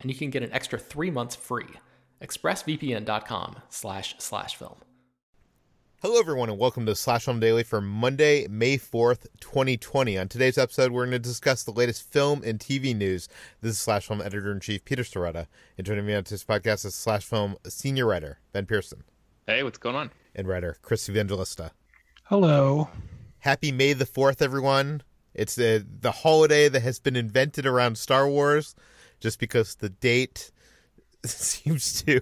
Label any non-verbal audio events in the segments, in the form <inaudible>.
and you can get an extra three months free. ExpressVPN.com slash slash film. Hello, everyone, and welcome to Slash Film Daily for Monday, May 4th, 2020. On today's episode, we're going to discuss the latest film and TV news. This is Slash Film Editor in Chief Peter Sciretta. And joining me on today's podcast is Slash Film Senior Writer Ben Pearson. Hey, what's going on? And writer Chris Evangelista. Hello. Happy May the 4th, everyone. It's the, the holiday that has been invented around Star Wars just because the date <laughs> seems to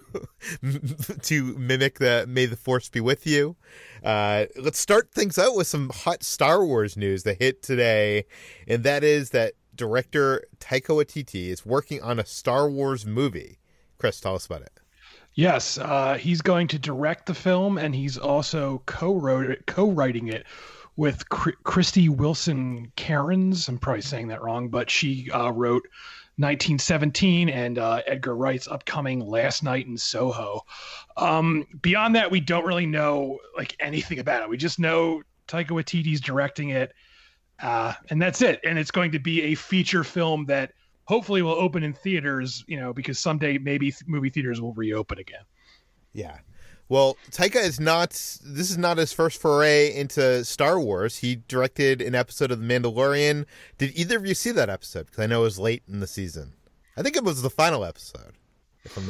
<laughs> to mimic the "May the Force be with you." Uh, let's start things out with some hot Star Wars news that hit today, and that is that director Taika Waititi is working on a Star Wars movie. Chris, tell us about it. Yes, uh, he's going to direct the film, and he's also co-wrote co-writing it with Krysty Wilson Cairns. I'm probably saying that wrong, but she uh, wrote 1917 and uh, Edgar Wright's upcoming Last Night in Soho. Um, beyond that, we don't really know like anything about it. We just know Taika Waititi's directing it, uh, and that's it. And it's going to be a feature film that hopefully will open in theaters. You know, because someday maybe movie theaters will reopen again. Yeah. Well, Taika is not. This is not his first foray into Star Wars. He directed an episode of The Mandalorian. Did either of you see that episode? Because I know it was late in the season. I think it was the final episode.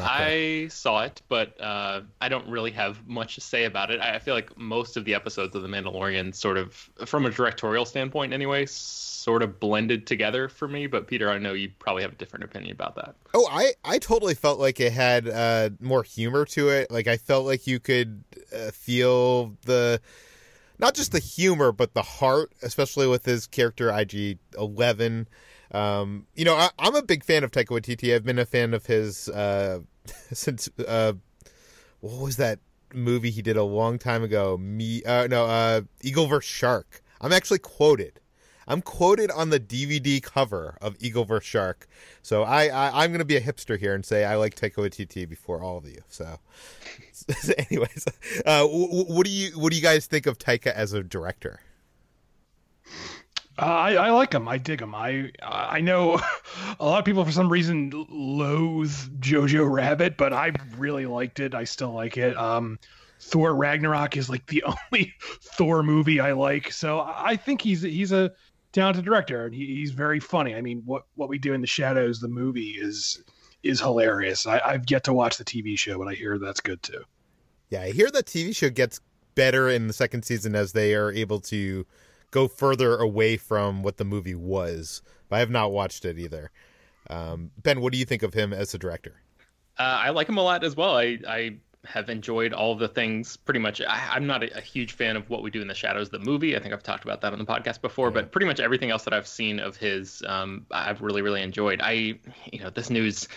I saw it, but uh, I don't really have much to say about it. I feel like most of the episodes of The Mandalorian, sort of, from a directorial standpoint, anyway, sort of blended together for me. But Peter, I know you probably have a different opinion about that. Oh, I I totally felt like it had uh, more humor to it. Like I felt like you could uh, feel the not just the humor but the heart, especially with his character IG Eleven. Um, you know, I, am a big fan of Taika Waititi. I've been a fan of his uh, <laughs> since uh, what was that movie he did a long time ago? Me, uh, no, uh, Eagle vs Shark. I'm actually quoted I'm quoted on the DVD cover of Eagle vs Shark. So I, I am to be a hipster here and say I like Taika Waititi before all of you. So, <laughs> anyways, uh, what do you what do you guys think of Taika as a director? I, I, like him. I dig him. I I know <laughs> a lot of people for some reason loathe Jojo Rabbit, but I really liked it. I still like it. Um, Thor Ragnarok is like the <laughs> only Thor movie I like, so I think he's he's a talented director, and he, he's very funny. I mean, what what we do in the shadows, the movie is is hilarious. I, I've yet to watch the TV show, but I hear that's good too. Yeah, I hear the TV show gets better in the second season as they are able to go further away from what the movie was. But I have not watched it either. Um, ben, what do you think of him as a director? Uh, I like him a lot as well. I, I have enjoyed all the things pretty much. I, am not a, a, huge fan of What We Do in the Shadows, the movie. I think I've talked about that on the podcast before, yeah. but pretty much everything else that I've seen of his, um, I've really, really enjoyed. I, you know, this news.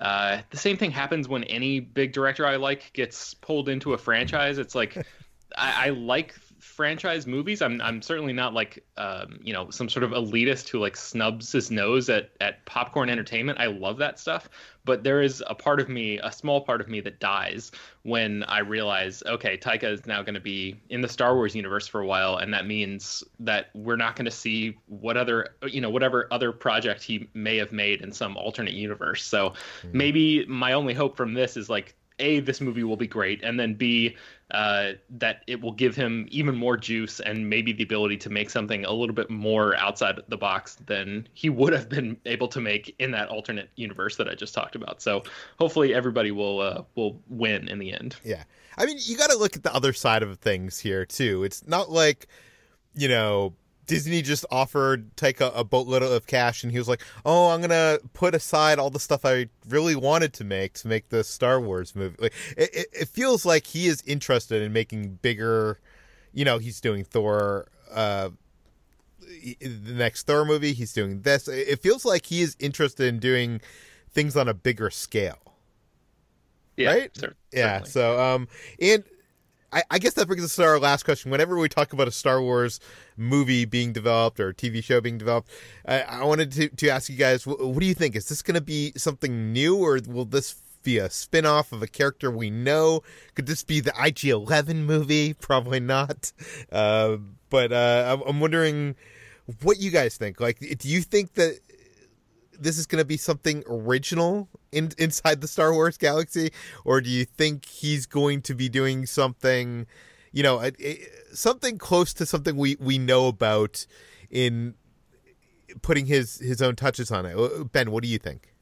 Uh, the same thing happens when any big director I like gets pulled into a franchise. It's like <laughs> I, I like franchise movies. I'm I'm certainly not like um, you know some sort of elitist who like snubs his nose at at popcorn entertainment. I love that stuff, but there is a part of me, a small part of me that dies when I realize, okay, Taika is now going to be in the Star Wars universe for a while, and that means that we're not going to see what other you know whatever other project he may have made in some alternate universe. So mm-hmm. maybe my only hope from this is like a this movie will be great and then b uh, that it will give him even more juice and maybe the ability to make something a little bit more outside the box than he would have been able to make in that alternate universe that I just talked about. So hopefully everybody will uh, will win in the end. Yeah, I mean you got to look at the other side of things here too. It's not like you know Disney just offered Taika a boatload of cash, and he was like, "Oh, I'm gonna put aside all the stuff I really wanted to make to make the Star Wars movie." Like, it, it, feels like he is interested in making bigger. You know, he's doing Thor, uh, the next Thor movie. He's doing this. It feels like he is interested in doing things on a bigger scale. Yeah, right? Certainly. Yeah. So, um, and I, I, guess that brings us to our last question. Whenever we talk about a Star Wars movie being developed or a TV show being developed, I, I wanted to, to ask you guys, what, what do you think? Is this going to be something new, or will this be a spin-off of a character we know? Could this be the IG-11 movie? <laughs> Probably not. Uh, but uh, I'm, I'm wondering what you guys think. Like, do you think that this is going to be something original in, <laughs> inside the Star Wars galaxy, or do you think he's going to be doing something, you know, something close to something we we know about in putting his his own touches on it? Ben, what do you think?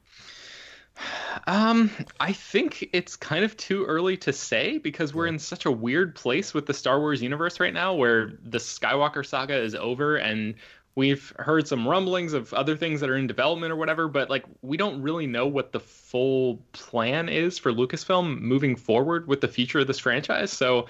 Um, I think it's kind of too early to say because we're in such a weird place with the Star Wars universe right now where the Skywalker saga is over and We've heard some rumblings of other things that are in development or whatever, but like we don't really know what the full plan is for Lucasfilm moving forward with the future of this franchise. So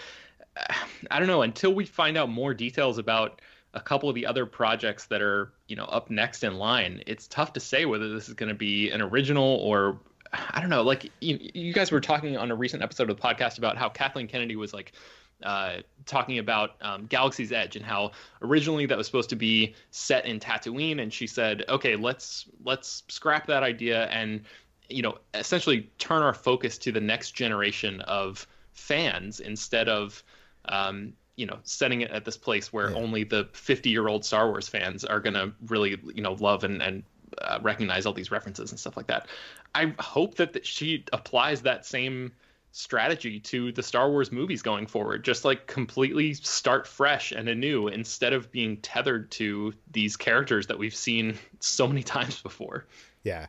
<sighs> I don't know until we find out more details about a couple of the other projects that are, you know, up next in line. It's tough to say whether this is going to be an original or <sighs> I don't know. Like you, you guys were talking on a recent episode of the podcast about how Kathleen Kennedy was like uh, talking about um, Galaxy's Edge and how originally that was supposed to be set in Tatooine, and she said, "Okay, let's let's scrap that idea and you know essentially turn our focus to the next generation of fans instead of." Um, you know, setting it at this place where yeah. only the 50 year old Star Wars fans are going to really, you know, love and, and uh, recognize all these references and stuff like that. I hope that, that she applies that same strategy to the Star Wars movies going forward. Just like completely start fresh and anew instead of being tethered to these characters that we've seen <laughs> so many times before. Yeah.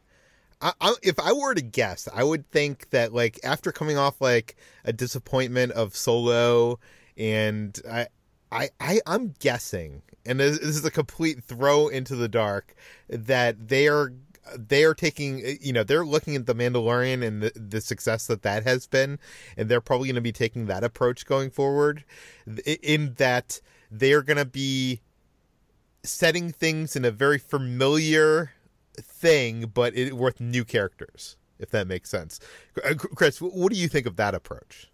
I, I, if I were to guess, I would think that like after coming off like a disappointment of Solo, and I, I, I I'm guessing, and this, this is a complete throw into the dark, that they are they are taking you know they're looking at the Mandalorian and the, the success that that has been, and they're probably going to be taking that approach going forward. In that they are going to be setting things in a very familiar thing, but it, with new characters. If that makes sense, uh, Chris, what do you think of that approach?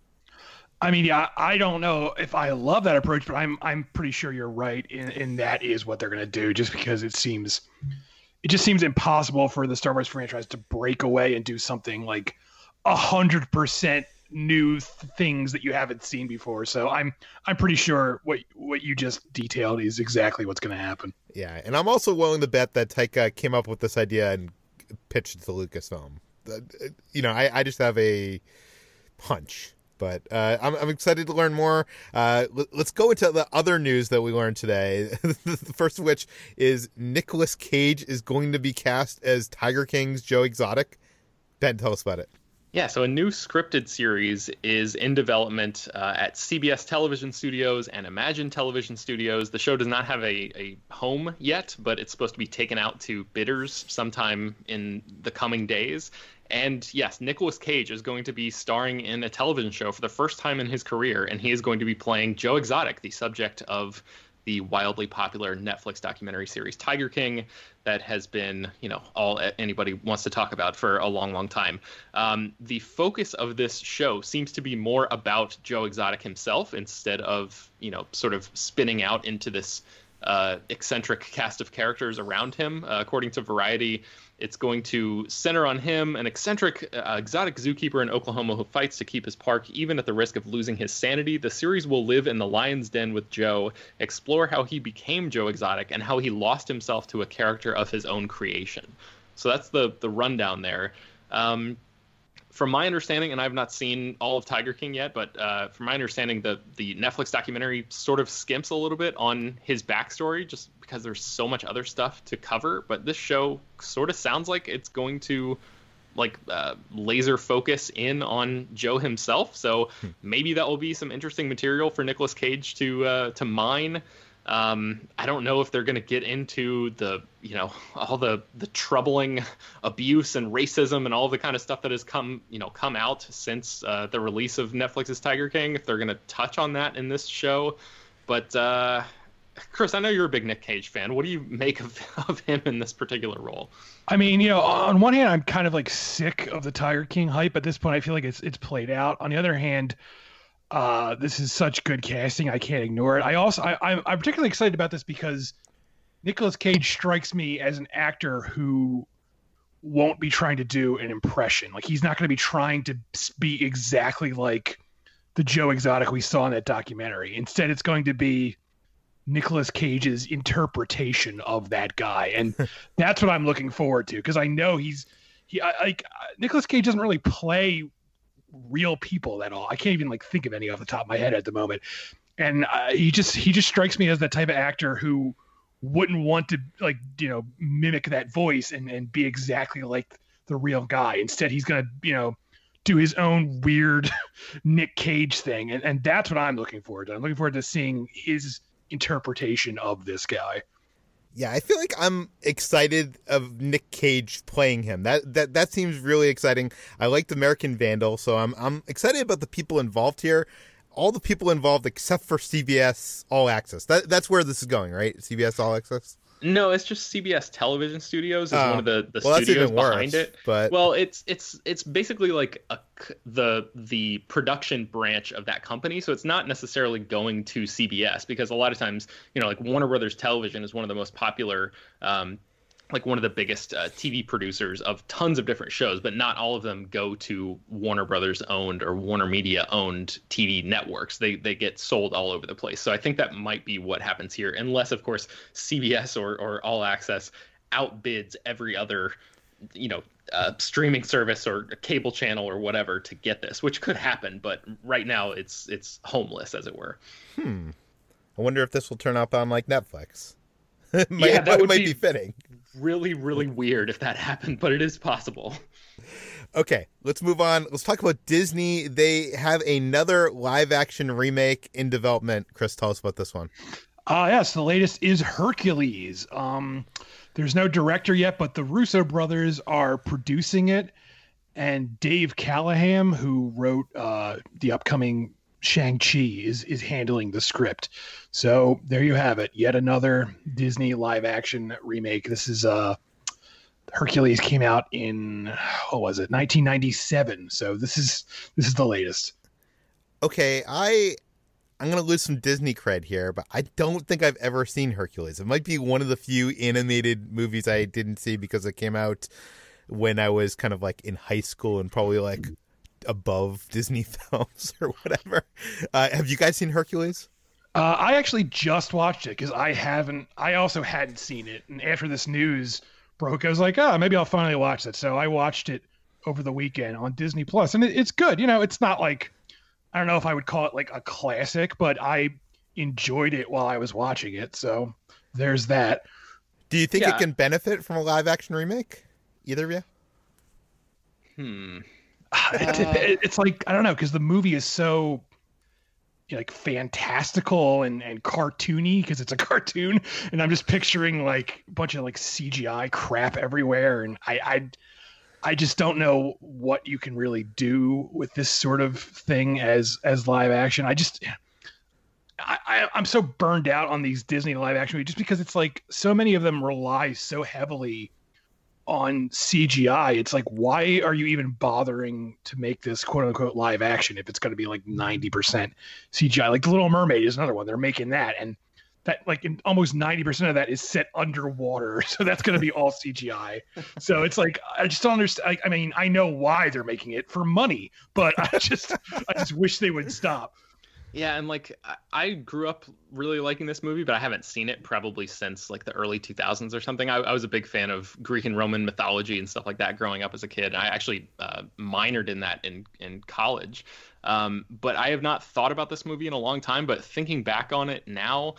I mean, yeah, I don't know if I love that approach, but I'm I'm pretty sure you're right, and that is what they're going to do, just because it seems it just seems impossible for the Star Wars franchise to break away and do something like a hundred percent new things that you haven't seen before. So I'm I'm pretty sure what what you just detailed is exactly what's going to happen. Yeah, and I'm also willing to bet that Taika came up with this idea and pitched it to Lucasfilm. You know, I, I just have a hunch but uh, I'm, I'm, excited to learn more. Uh, let's go into the other news that we learned today. <laughs> the first of which is Nicolas Cage is going to be cast as Tiger King's Joe Exotic. Ben, tell us about it. Yeah, so a new scripted series is in development uh, at CBS Television Studios and Imagine Television Studios. The show does not have a, a home yet, but it's supposed to be taken out to bidders sometime in the coming days. And yes, Nicolas Cage is going to be starring in a television show for the first time in his career, and he is going to be playing Joe Exotic, the subject of the wildly popular Netflix documentary series Tiger King that has been, you know, all anybody wants to talk about for a long, long time. Um, the focus of this show seems to be more about Joe Exotic himself instead of, you know, sort of spinning out into this uh, eccentric cast of characters around him. Uh, according to Variety, it's going to center on him, an eccentric uh, exotic zookeeper in Oklahoma who fights to keep his park even at the risk of losing his sanity. The series will live in the lion's den with Joe, explore how he became Joe Exotic and how he lost himself to a character of his own creation. So that's the the rundown there. Um, from my understanding, and I've not seen all of Tiger King yet, but uh, from my understanding, the the Netflix documentary sort of skimps a little bit on his backstory, just because there's so much other stuff to cover. But this show sort of sounds like it's going to like uh, laser focus in on Joe himself. So hmm. maybe that will be some interesting material for Nicolas Cage to uh, to mine. Um, I don't know if they're going to get into the, you know, <laughs> all the the troubling <laughs> abuse and racism and all the kind of stuff that has come, you know, come out since uh, the release of Netflix's Tiger King. If they're going to touch on that in this show, but uh, Chris, I know you're a big Nick Cage fan. What do you make of, <laughs> of him in this particular role? I mean, you know, on one hand, I'm kind of like sick of the Tiger King hype. At this point, I feel like it's it's played out. On the other hand uh, this is such good casting. I can't ignore it. I also I, I'm I'm particularly excited about this because Nicolas Cage strikes me as an actor who won't be trying to do an impression. Like he's not going to be trying to be exactly like the Joe Exotic we saw in that documentary. Instead, it's going to be Nicolas Cage's interpretation of that guy, and <laughs> that's what I'm looking forward to because I know he's he like Nicolas Cage doesn't really play real people at all. I can't even like think of any off the top of my head at the moment. And uh, he just he just strikes me as that type of actor who wouldn't want to like you know mimic that voice and and be exactly like the real guy. Instead, he's gonna you know do his own weird <laughs> Nick Cage thing, and and that's what I'm looking forward to. I'm looking forward to seeing his interpretation of this guy yeah, I feel like I'm excited of Nick Cage playing him. That that that seems really exciting. I liked American Vandal, so I'm I'm excited about the people involved here. All the people involved except for CBS All Access. That that's where this is going, right? CBS All Access. No, it's just CBS Television Studios is one of the, the well, studios behind worse, it. But well, it's it's it's basically like a, the the production branch of that company, so it's not necessarily going to CBS because a lot of times, you know, like Warner Brothers Television is one of the most popular um, like one of the biggest uh, TV producers of tons of different shows, but not all of them go to Warner Brothers owned or Warner Media owned TV networks. They they get sold all over the place. So I think that might be what happens here, unless of course CBS or or All Access outbids every other you know uh, streaming service or cable channel or whatever to get this, which could happen. But right now it's it's homeless, as it were. Hmm. I wonder if this will turn up on like Netflix. <laughs> might, yeah, that would might be, be fitting really, really weird if that happened, but it is possible. Okay, let's move on. Let's talk about Disney. They have another live action remake in development. Chris, tell us about this one. Uh, yes, the latest is Hercules. Um, there's no director yet, but the Russo brothers are producing it. And Dave Callaham, who wrote uh, the upcoming Shang-Chi is is handling the script. So there you have it. Yet another Disney live action remake. This is uh Hercules came out in what was it? 1997. So this is this is the latest. Okay, I I'm gonna lose some Disney cred here, but I don't think I've ever seen Hercules. It might be one of the few animated movies I didn't see because it came out when I was kind of like in high school and probably like above Disney <laughs> films or whatever. Uh, have you guys seen Hercules? Uh, I actually just watched it because I haven't. I also hadn't seen it, and after this news broke, I was like, "Oh, maybe I'll finally watch it." So I watched it over the weekend on Disney Plus, and it, it's good. You know, it's not like I don't know if I would call it like a classic, but I enjoyed it while I was watching it. So there's that. Do you think yeah. it can benefit from a live action remake? Either of you? Hmm. <sighs> Uh, it, it's like I don't know because the movie is so like fantastical and and cartoony because it's a <laughs> cartoon, and I'm just picturing like a bunch of like CGI crap everywhere, and I I I just don't know what you can really do with this sort of thing as as live action. I just I, I I'm so burned out on these Disney live action movies just because it's like so many of them rely so heavily on CGI. It's like, why are you even bothering to make this quote unquote live action if it's going to be like 90% CGI? Like The Little Mermaid is another one. They're making that. And that, like, in almost 90% of that is set underwater. <laughs> So that's going to be all CGI. so it's like, I just don't understand. I, I mean, I know why they're making it for money, but I just, I just wish they would stop. Yeah, and like I grew up really liking this movie, but I haven't seen it probably since like the early 2000s or something. I, I was a big fan of Greek and Roman mythology and stuff like that growing up as a kid. I actually uh, minored in that in in college, um, but I have not thought about this movie in a long time. But thinking back on it now,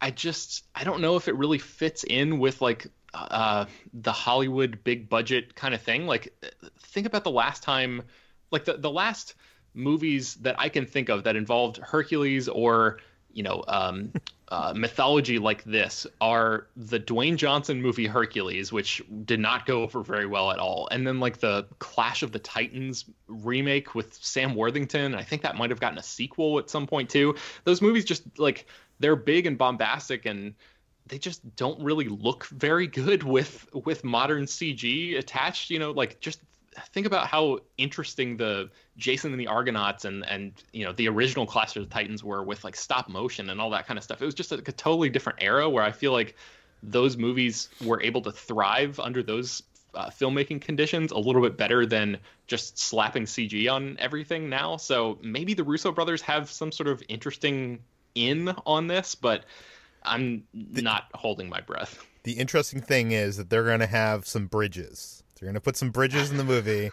I just I don't know if it really fits in with like uh, the Hollywood big budget kind of thing. Like think about the last time, like the the last movies that I can think of that involved Hercules or you know um, <laughs> uh, mythology like this are the Dwayne Johnson movie Hercules, which did not go over very well at all, and then like the Clash of the Titans remake with Sam Worthington. I think that might have gotten a sequel at some point too. Those movies just like they're big and bombastic and they just don't really look very good with with modern CG attached. You know, like just think about how interesting the Jason and the Argonauts and and you know the original Clash of the Titans were with like stop motion and all that kind of stuff. It was just a, a totally different era where I feel like those movies were able to thrive under those uh, filmmaking conditions a little bit better than just slapping CG on everything now. So maybe the Russo brothers have some sort of interesting in on this, but I'm the, not holding my breath. The interesting thing is that they're going to have some bridges they're going to put some bridges in the movie.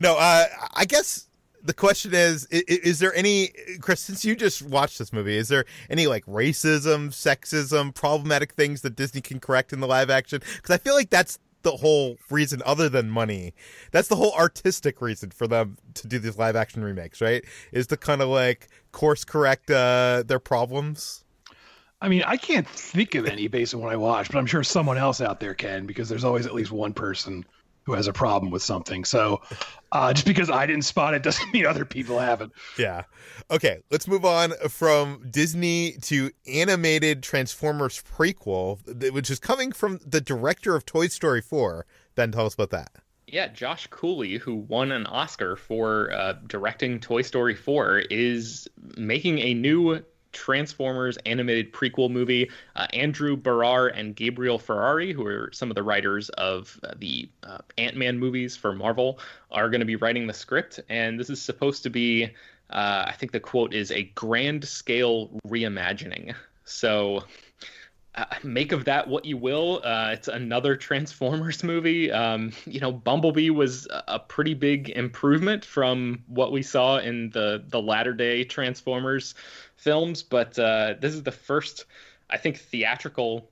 no, uh, I guess the question is, is, is there any Chris? Since you just watched this movie, is there any like racism, sexism, problematic things that Disney can correct in the live action? Because I feel like that's the whole reason, other than money. That's the whole artistic reason for them to do these live action remakes, right? Is to kind of like course correct uh, their problems. I mean, I can't think of any based on what I watched, but I'm sure someone else out there can because there's always at least one person who has a problem with something. So uh, just because I didn't spot it doesn't <laughs> mean other people haven't. Yeah. Okay, let's move on from Disney to animated Transformers prequel, which is coming from the director of Toy Story 4. Ben, tell us about that. Yeah, Josh Cooley, who won an Oscar for uh, directing Toy Story 4, is making a new Transformers animated prequel movie. Uh, Andrew Barrer and Gabriel Ferrari, who are some of the writers of uh, the uh, Ant Man movies for Marvel, are going to be writing the script. And this is supposed to be, uh, I think the quote is a grand scale reimagining. So uh, make of that what you will. It's another <laughs> Transformers movie. Um, you know, Bumblebee was a pretty big improvement from what we saw in the the latter day Transformers films, but uh, this is the first, I think, theatrical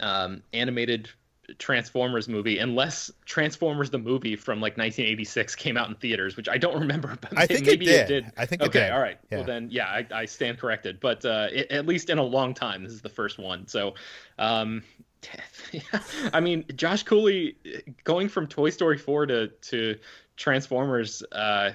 um, animated Transformers movie, unless Transformers the movie from like 1986 came out in theaters, which I don't <laughs> remember. But I think maybe it did. It did. I think okay, did. all right. Yeah. Well then, yeah, I, I stand corrected. But uh, it, at least in a long time, this is the first one. So, um, <laughs> I mean, Josh Cooley going from Toy Story 4 to to Transformers. Uh,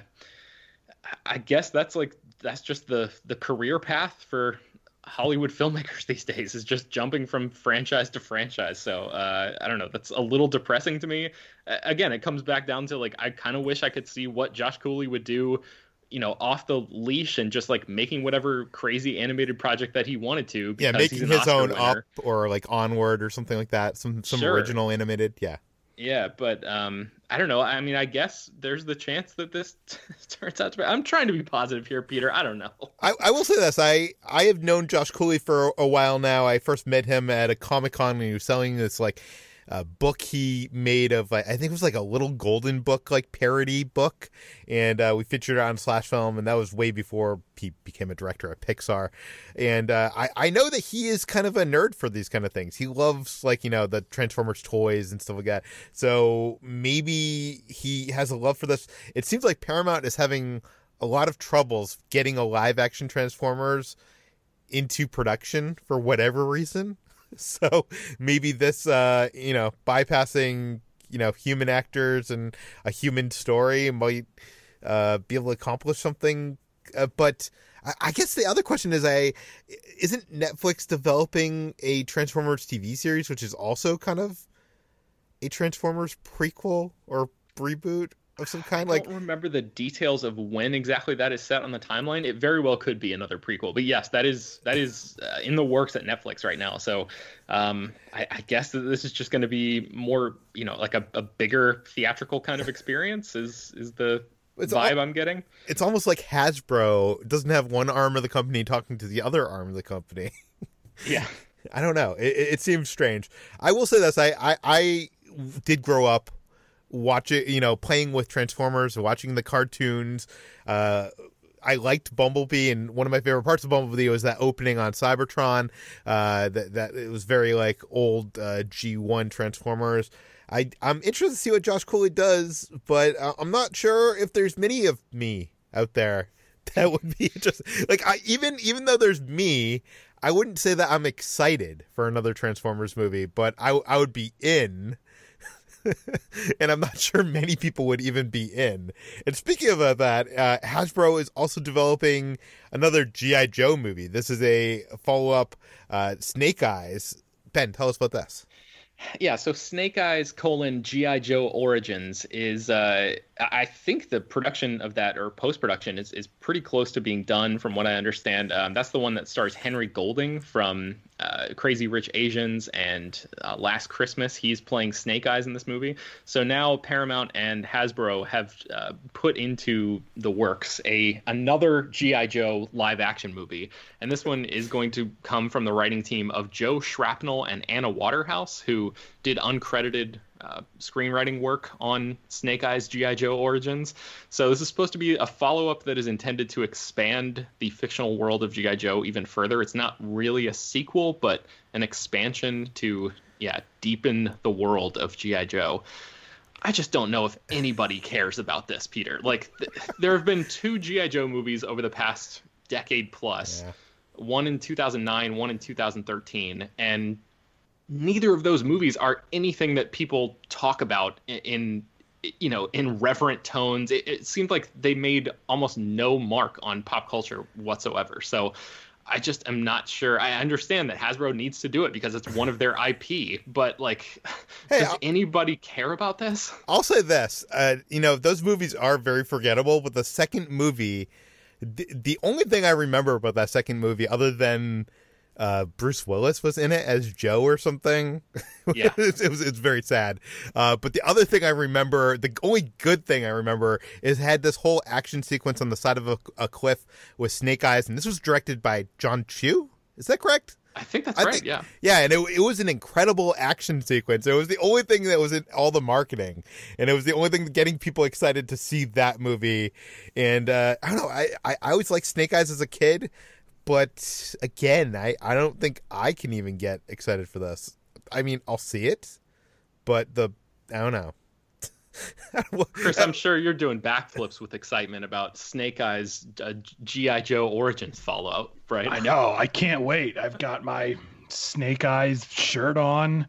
I guess that's like that's just the the career path for Hollywood filmmakers <laughs> these days is just jumping from franchise to franchise. So uh, I don't know. That's a little depressing to me. Again, it comes back down to like I kind of wish I could see what Josh Cooley would do, you know, off the leash and just like making whatever crazy animated project that he wanted to. Yeah, making his Oscar own winner. up or like onward or something like that. Some some sure. original animated. Yeah. Yeah, but um, I don't know. I mean, I guess there's the chance that this <laughs> turns out to be. I'm trying to be positive here, Peter. I don't know. I, I will say this. I I have known Josh Cooley for a while now. I first met him at a Comic Con when he was selling this like a book he made of I think it was like a little golden book like parody book, and uh, we featured it on Slash Film, and that was way before he became a director at Pixar. And uh, I I know that he is kind of a nerd for these kind of things. He loves like you know the Transformers toys and stuff like that. So maybe he has a love for this. It seems like Paramount is having a lot of troubles getting a live action Transformers into production for whatever reason. <laughs> so maybe this uh you know bypassing you know human actors and a human story might uh be able to accomplish something uh, but I, I guess the other question is, I isn't Netflix developing a Transformers TV series, which is also kind of a Transformers prequel or reboot of some kind? I like, don't remember the details of when exactly that is set on the timeline. It very well could be another prequel, but yes, that is that is uh, in the works at Netflix right now. So, um, I, I guess that this is just going to be more, you know, like a, a bigger theatrical kind of experience. Is is the It's vibe al- I'm getting? it's almost like Hasbro doesn't have one arm of the company talking to the other arm of the company. <laughs> Yeah. I don't know. It, it it seems strange. I will say this: I, I I did grow up watching, you know, playing with Transformers, watching the cartoons. Uh, I liked Bumblebee, and one of my favorite parts of Bumblebee was that opening on Cybertron. Uh, that that it was very like old uh, G1 Transformers. I I'm interested to see what Josh Cooley does, but uh, I'm not sure if there's many of me out there <laughs> that would be interesting. Like I even even though there's me, I wouldn't say that I'm excited for another Transformers movie, but I I would be in. <laughs> and I'm not sure many people would even be in. And speaking of uh, that, uh, Hasbro is also developing another GI Joe movie. This is a follow up, uh, Snake Eyes. Ben, tell us about this. Yeah, so Snake Eyes colon GI Joe Origins is uh, I think the production of that or post production is is pretty close to being done from what I understand. Um, that's the one that stars Henry Golding from uh, Crazy Rich Asians and uh, Last Christmas. He's playing Snake Eyes in this movie. So now Paramount and Hasbro have uh, put into the works a another GI Joe live action movie, and this one is going to come from the writing team of Joe Shrapnel and Anna Waterhouse, who did uncredited uh, screenwriting work on Snake Eyes GI Joe Origins. So this is supposed to be a follow-up that is intended to expand the fictional world of GI Joe even further. It's not really a sequel, but an expansion to yeah deepen the world of GI Joe. I just don't know if anybody cares about this, Peter. Like th- there have been two GI Joe movies over the past decade plus. Yeah. One in 2009, one in 2013, and neither of those movies are anything that people talk about in, in you know in reverent tones. It, it seemed like they made almost no mark on pop culture whatsoever. So i just am not sure. I understand that hasbro needs to do it because it's one of their ip but like <laughs> Hey, does I'll- anybody care about this? I'll say this: uh, you know, those movies are very forgettable. But the second movie, the, the only thing I remember about that second movie, other than uh, Bruce Willis was in it as Joe or something, <laughs> Yeah. it, was it's very sad. Uh, but the other thing I remember, the only good thing I remember, is had this whole action sequence on the side of a, a cliff with Snake Eyes, and this was directed by John Chu. Is that correct? i think that's I right think- yeah Yeah, and it, it was an incredible action sequence. It was the only thing that was in all the marketing, and it was the only thing getting people excited to see that movie. And uh, I don't know, I, I, I always liked Snake Eyes as a kid, but again, I, I don't think I can even get excited for this. I mean, I'll see it, but the I don't know. <laughs> chris i'm sure you're doing backflips with excitement about snake eyes uh, gi joe origins follow right I know. I can't wait. I've got my Snake Eyes shirt on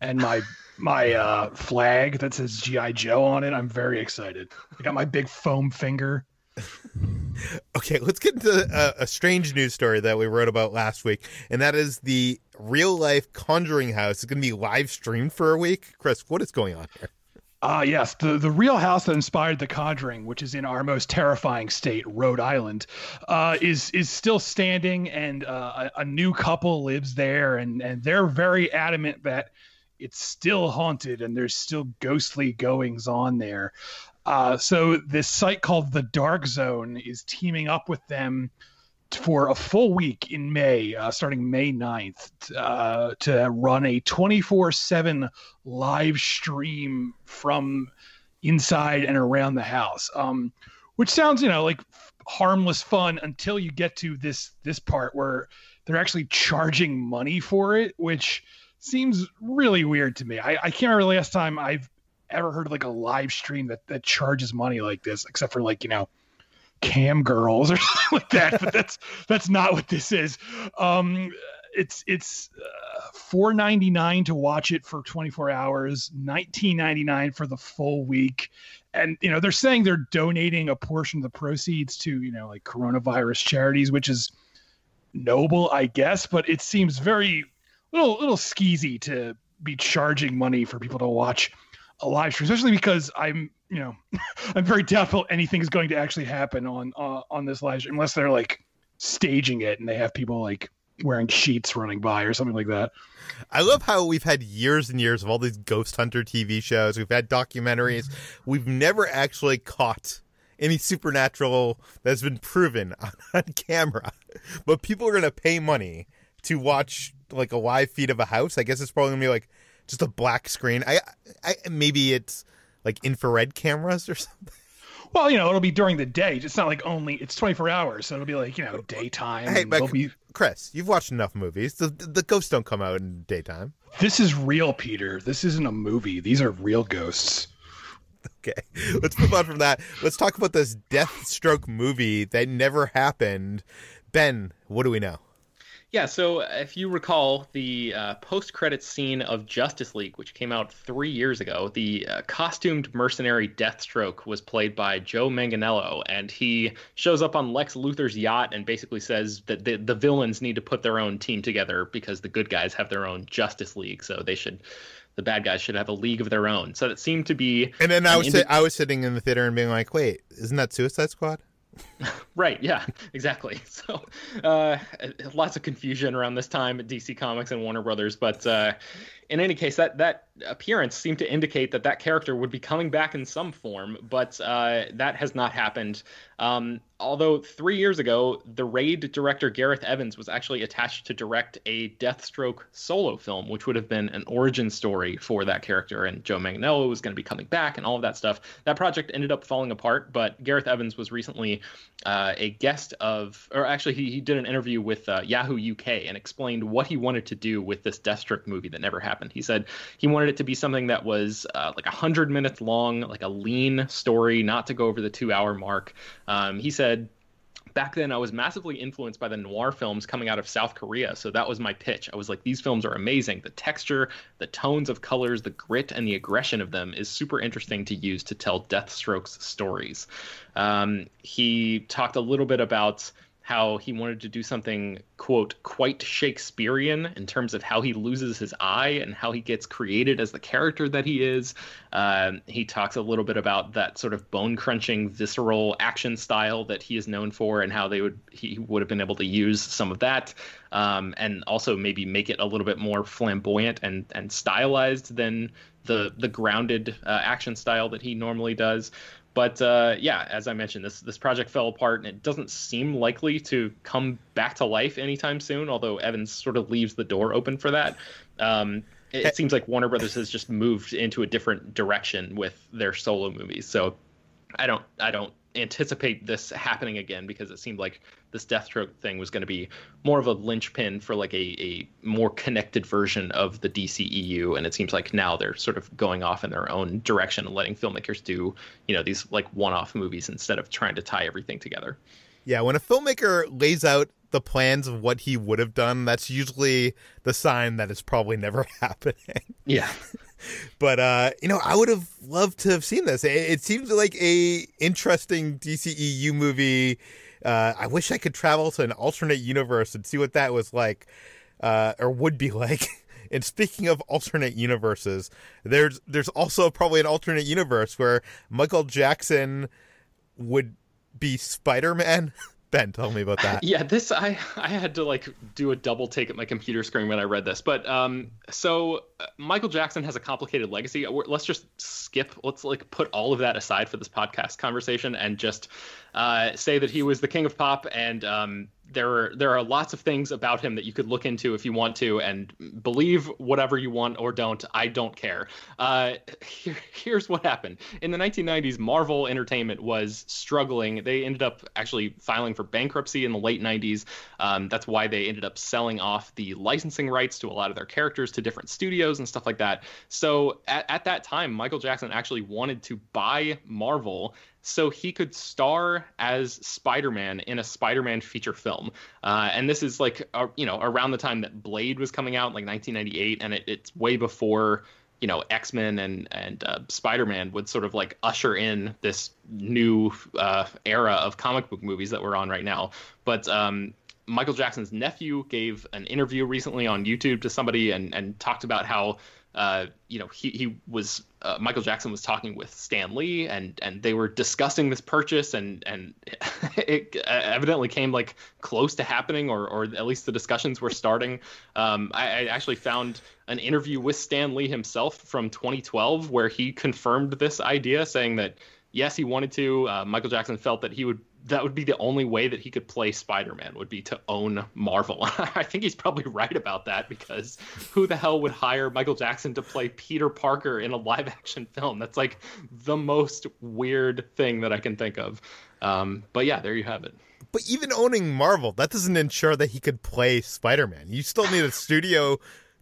and my my uh, flag that says GI Joe on it. I'm very excited. I got my big foam finger. <laughs> Okay, let's get into a, a strange news story that we wrote about last week, and that is the real life Conjuring House is going to be live streamed for a week. Chris, what is going on here? Ah, yes, the the real house that inspired The Conjuring, which is in our most terrifying state, Rhode Island, uh, is is still standing, and uh, a, a new couple lives there, and and they're very adamant that it's still haunted and there's still ghostly goings on there. Uh, so this site called the Dark Zone is teaming up with them for a full week in May, uh, starting May 9th, uh, to run a 24 7 live stream from inside and around the house. Um, which sounds, you know, like harmless fun until you get to this this part where they're actually charging money for it, which seems really weird to me. I, I can't remember the last time I've ever heard of like a live stream that, that charges money like this, except for like, you know, cam girls or <laughs> something like that but that's that's not what this is. Um it's it's uh, four ninety nine to watch it for twenty four hours, nineteen ninety nine for the full week, and you know they're saying they're donating a portion of the proceeds to you know like coronavirus charities, which is noble, I guess, but it seems very little little skeezy to be charging money for people to watch a live stream, especially because I'm you know <laughs> I'm very doubtful anything is going to actually happen on uh, on this live stream unless they're like staging it and they have people like wearing sheets running by or something like that. I love how we've had years and years of all these ghost hunter TV shows. We've had documentaries. We've never actually caught any supernatural that's been proven <laughs> on, on camera. But people are going to pay money to watch like a live feed of a house. I guess it's probably going to be like just a black screen. I, I maybe it's like infrared cameras or <laughs> something. Well, you know, it'll be during the day. It's not like only it's 24 hours, so it'll be like you know daytime. Hey, but be... Chris, you've watched enough movies. The the ghosts don't come out in daytime. This is real, Peter. This isn't a movie. These are real ghosts. Okay, <laughs> let's move on from that. Let's talk about this Deathstroke movie that never happened. Ben, what do we know? Yeah, so if you recall the uh, post-credits scene of Justice League, which came out three years ago, the uh, costumed mercenary Deathstroke was played by Joe Manganiello, and he shows up on Lex Luthor's yacht and basically says that the, the villains need to put their own team together because the good guys have their own Justice League, so they should the bad guys should have a league of their own. So it seemed to be. And then I was indi- I was sitting in the theater and being like, "Wait, isn't that Suicide Squad?" <laughs> right. Yeah. Exactly. <laughs> So, uh, lots of confusion around this time at DC Comics and Warner Brothers, but uh, in any case, that that appearance seemed to indicate that that character would be coming back in some form, but uh, that has not happened. Um, although three years ago, the Raid director Gareth Evans was actually attached to direct a Deathstroke solo film, which would have been an origin story for that character, and Joe Manganiello was going to be coming back and all of that stuff. That project ended up falling apart, but Gareth Evans was recently uh, a guest of, or actually, he, he did an interview with uh, Yahoo UK and explained what he wanted to do with this Deathstroke movie that never happened. He said he wanted it to be something that was uh, like 100 minutes long, like a lean story, not to go over the two hour mark. Um, he said, back then I was massively influenced by the noir films coming out of South Korea. So that was my pitch. I was like, these films are amazing. The texture, the tones of colors, the grit, and the aggression of them is super interesting to use to tell Deathstroke's stories. Um, he talked a little bit about how he wanted to do something quote quite shakespearean in terms of how he loses his eye and how he gets created as the character that he is. Um, he talks a little bit about that sort of bone crunching visceral action style that he is known for and how they would he would have been able to use some of that um, and also maybe make it a little bit more flamboyant and and stylized than the the grounded uh, action style that he normally does but uh, yeah, as I mentioned, this this project fell apart, and it doesn't seem likely to come back to life anytime soon. Although Evans sort of leaves the door open for that. Um, it, it seems like Warner Brothers has just moved into a different direction with their solo movies. So I don't I don't anticipate this happening again because it seemed like this Deathstroke thing was going to be more of a linchpin for like a, a more connected version of the DCEU, and it seems like now they're sort of going off in their own direction and letting filmmakers do you know these like one-off movies instead of trying to tie everything together. Yeah, when a filmmaker lays out the plans of what he would have done, that's usually the sign that it's probably never <laughs> happening. Yeah. <laughs> but uh, you know, I would have loved to have seen this. It, it seems like a interesting DCEU movie. Uh, I wish I could travel to an alternate universe and see what that was like, uh, or would be <laughs> like. and speaking of alternate universes, there's there's also probably an alternate universe where Michael Jackson would be Spider Man. Ben, tell me about that. <laughs> Yeah, this I I had to like do a double take at my computer screen when I read this. But um, so uh, Michael Jackson has a complicated legacy. Let's just skip. Let's like put all of that aside for this podcast conversation and just uh, say that he was the king of pop and um, there are there are lots of things about him that you could look into if you want to and believe whatever you want or don't. I don't care. Uh, here, here's what happened. In the 1990s marvel entertainment was struggling. They ended up actually filing for bankruptcy in the late 90s um, that's why they ended up selling off the licensing rights to a lot of their characters to different studios and stuff like that. So at, at that time michael jackson actually wanted to buy marvel so he could star as Spider-Man in a Spider-Man feature film. Uh, and this is like uh, you know around the time that Blade was coming out, like 1998, and it, it's way before you know X-Men and and uh, Spider-Man would sort of like usher in this new uh, era of comic book movies that we're on right now. But um, Michael Jackson's nephew gave an interview recently on YouTube to somebody and and talked about how uh, you know, he he was uh, Michael Jackson was talking with Stan Lee, and and they were discussing this purchase, and and <laughs> it evidently came like close to happening, or or at least the discussions were starting. Um, I, I actually found an interview with Stan Lee himself from 2012 where he confirmed this idea, saying that yes, he wanted to. Uh, Michael Jackson felt that he would that would be the only way that he could play Spider-Man would be to own Marvel. <laughs> I think he's probably right about that because who the hell would hire Michael Jackson to play Peter Parker in a live-action film? That's like the most weird thing that I can think of. Um, but yeah, there you have it. But even owning Marvel, that doesn't ensure that he could play Spider-Man. You still need a studio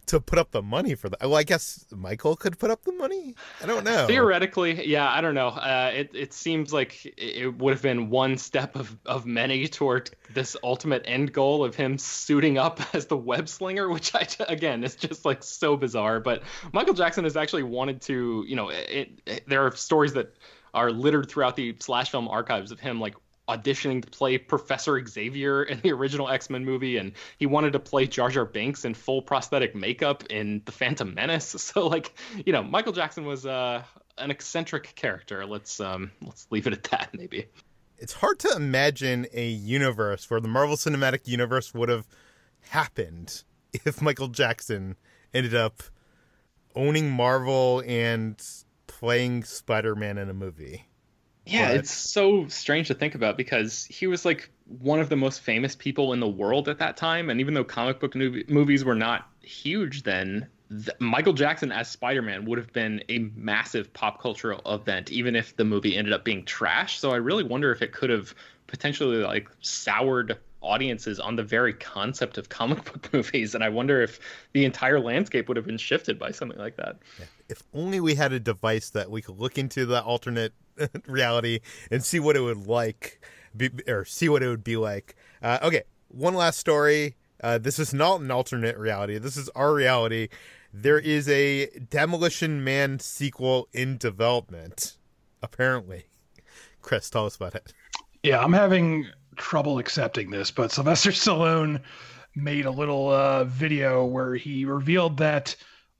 to put up the money for that. Well, I guess Michael could put up the money. I don't know. Theoretically, yeah, I don't know. Uh, it it seems like it would have been one step of, of many toward this ultimate end goal of him suiting up <laughs> as the web slinger, which I <laughs> again is just like so bizarre. But Michael Jackson has actually wanted to, you know, it, it, there are stories that are littered throughout the slash film archives of him like auditioning to play Professor Xavier in the original X Men movie, and he wanted to play Jar Jar Binks in full prosthetic makeup in The Phantom Menace. <laughs> So, like, you know, Michael Jackson was uh, an eccentric character. Let's um, let's leave it at that, <laughs> maybe. It's hard to imagine a universe where the Marvel Cinematic Universe would have happened <laughs> if Michael Jackson ended up owning Marvel and playing Spider-Man in a movie. Yeah, but... it's so strange to think about because he was like one of the most famous people in the world at that time. And even though comic book movies were not huge then, Michael Jackson as Spider Man would have been a massive pop cultural event, even if the movie ended up being trash. So I really wonder if it could have potentially like soured audiences on the very concept of comic <laughs> book movies and i wonder if the entire landscape would have been shifted by something like that yeah. if only we had a device that we could look into the alternate <laughs> reality and see what it would like be, or see what it would be like. Uh, okay one last story. Uh, this is not an alternate reality. This is our reality. There is a demolition man sequel in development apparently. <laughs> Chris tell us about it. Yeah i'm having trouble accepting this, but Sylvester Stallone made a little uh, video where he revealed that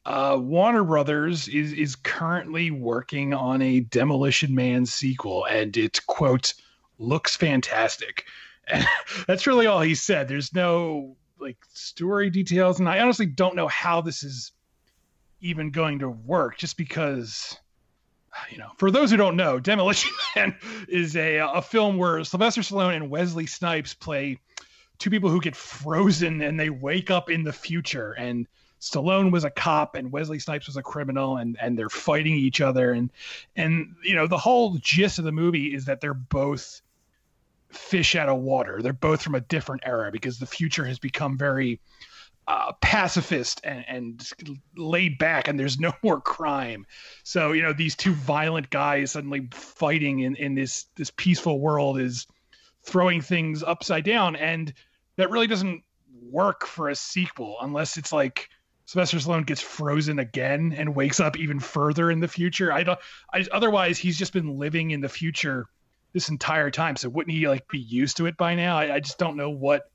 uh, Warner Brothers is is currently working on a Demolition Man sequel, and it quote looks fantastic. <laughs> That's really all he said. There's no like story details, and I honestly don't know how this is even going to work, just because you know, for those who don't know, Demolition <laughs> Man is a a film where Sylvester Stallone and Wesley Snipes play two people who get frozen and they wake up in the future and Stallone was a cop and Wesley Snipes was a criminal and and they're fighting each other and and you know the whole gist of the movie is that they're both fish out of water. They're both from a different era because the future has become very uh, pacifist and, and laid back, and there's <laughs> no more crime. So you know these two violent guys suddenly fighting in, in this this peaceful world is throwing things upside down, and that really doesn't work for a sequel unless it's like Sylvester Stallone gets frozen again and wakes up even further in the future. I don't. I, otherwise, he's just been living in the future this entire time. So wouldn't he like be used to it by now? I, I just don't know what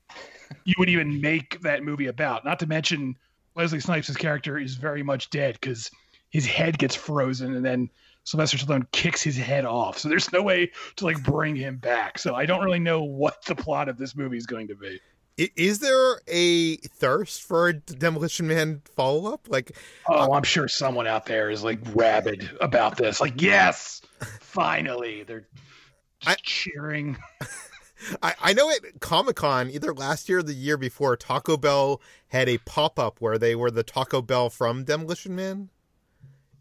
you would even make that movie about. Not to mention Wesley Snipes' character is very much dead because his head gets frozen and then Sylvester Stallone kicks his head off. So there's no way to like bring him back. So I don't really know what the plot of this movie is going to be. Is there a thirst for a Demolition Man follow up? Like, oh, uh, I'm sure someone out there is like rabid about this. Like, yes, finally, they're I, cheering. <laughs> I, I know at Comic Con, either last year or the year before, Taco Bell had a pop up where they were the Taco Bell from Demolition Man.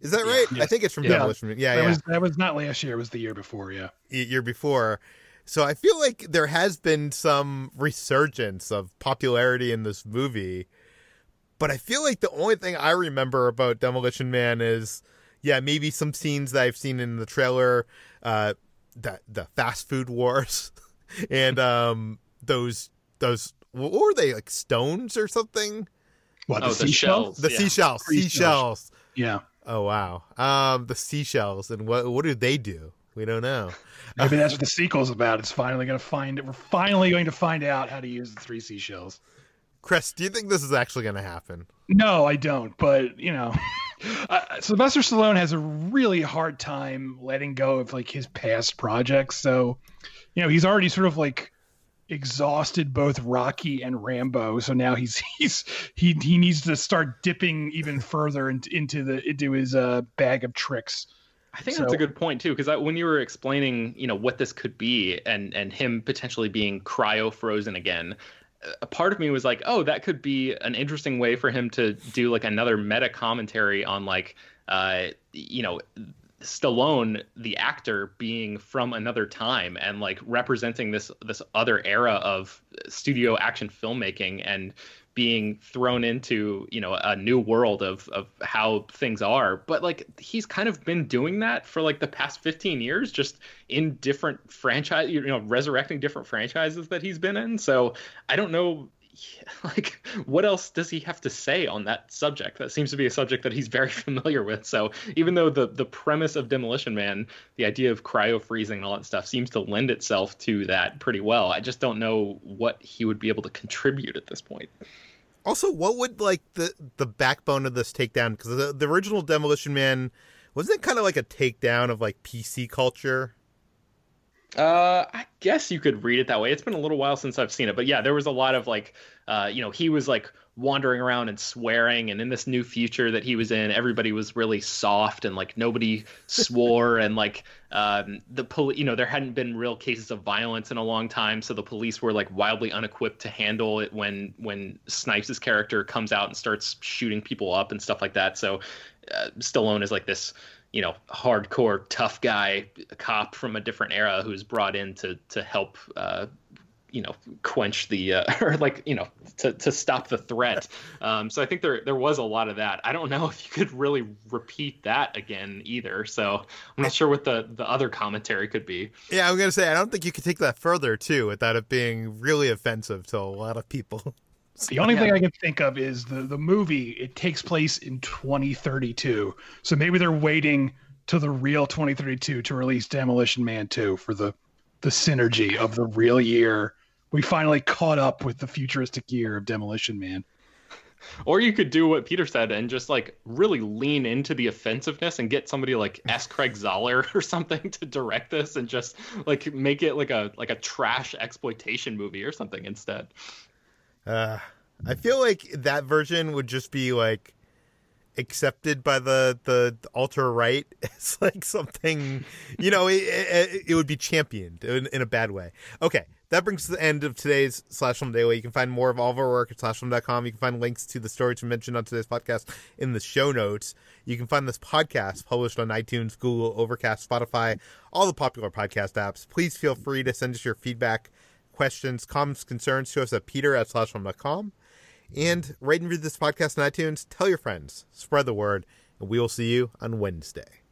Is that right? Yeah, I think it's from yeah. Demolition Man. Yeah, that yeah. Was, that was not last year. It was the year before. Yeah, year before. So I feel like there has been some resurgence of popularity in this movie, but I feel like the only thing I remember about Demolition Man is, yeah, maybe some scenes that I've seen in the trailer. Uh, the the fast food wars <laughs> and um those those what were they like stones or something? What Oh, the, the seashell? shells. The Yeah. seashells, seashells. Yeah, Oh wow. Um the seashells and what what do they do? We don't know. <laughs> maybe that's what the sequel's about. It's finally going to find. it. We're finally going to find out how to use the three seashells. Chris, do you think this is actually going to happen? No, I don't. But you know, <laughs> uh, Sylvester Stallone has a really hard time letting go of like his past projects. So, you know, he's already sort of like exhausted both Rocky and Rambo. So now he's <laughs> he's he he needs to start dipping even further into, into the into his uh, bag of tricks. I think So- that's a good point too, because when you were explaining, you know, what this could be, and and him potentially being cryo frozen again, a part of me was like, oh, that could be an interesting way for him to do like another meta commentary on like, uh, you know, Stallone, the actor, being from another time and like representing this this other era of studio action filmmaking and being thrown into you know a new world of of how things are. But like he's kind of been doing that for like the past 15 years just in different franchise you know resurrecting different franchises that he's been in. So i don't know <laughs> like what else does he have to say on that subject that seems to be a subject that he's <laughs> very familiar with so even though the the premise of demolition man the idea of cryo freezing and all that stuff seems to lend itself to that pretty well i just don't know what he would be able to contribute at this point Also, what would like the the backbone of this takedown? Because the, the original Demolition Man wasn't it kind of like a takedown of like PC culture? Uh, I guess you could read it that way. It's been a little while since I've seen it, but yeah, there was a lot of like, uh, you know, he was like wandering around and swearing, and in this new future that he was in, everybody was really soft and like nobody swore, <laughs> and like um, the police, you know, there hadn't been real cases of violence in a long time, so the police were like wildly unequipped to handle it when when Snipes' character comes out and starts shooting people up and stuff like that. So uh, Stallone is like this you know hardcore tough guy cop from a different era who's brought in to to help uh you know quench the uh, <laughs> or like you know to, to stop the threat. <laughs> Um so i think there there was a lot of that. I don't know <laughs> if you could really repeat that again either. So i'm not sure what the the other commentary could be. Yeah, I'm gonna say I don't think you could take that further too, without it being really offensive to a lot of people. The only Yeah. thing I can think of is the the movie. It takes place in 2032, so maybe they're waiting to the real 2032 to release Demolition Man 2 for the the synergy of the real year. We finally caught up with the futuristic year of Demolition Man. Or you could do what Peter said and just like really lean into the offensiveness and get somebody like S. Craig Zahler <laughs> or something to direct this and just like make it like a like a trash exploitation movie or something instead. Uh, I feel like that version would just be like accepted by the the ultra right. <laughs> It's like something, you know, it, it, it would be championed in, in a bad way. Okay, that brings to the end of today's Slash Film Daily. You can find more of all of our work at slashfilm.com. You can find links to the stories we mentioned on today's podcast in the show notes. You can find this podcast published on iTunes, Google, Overcast, Spotify, all the popular podcast apps. Please feel free to send us your feedback, questions, comments, concerns to us at peter at slashfilm.com. And rate and review this podcast on iTunes. Tell your friends, spread the word, and we will see you on Wednesday.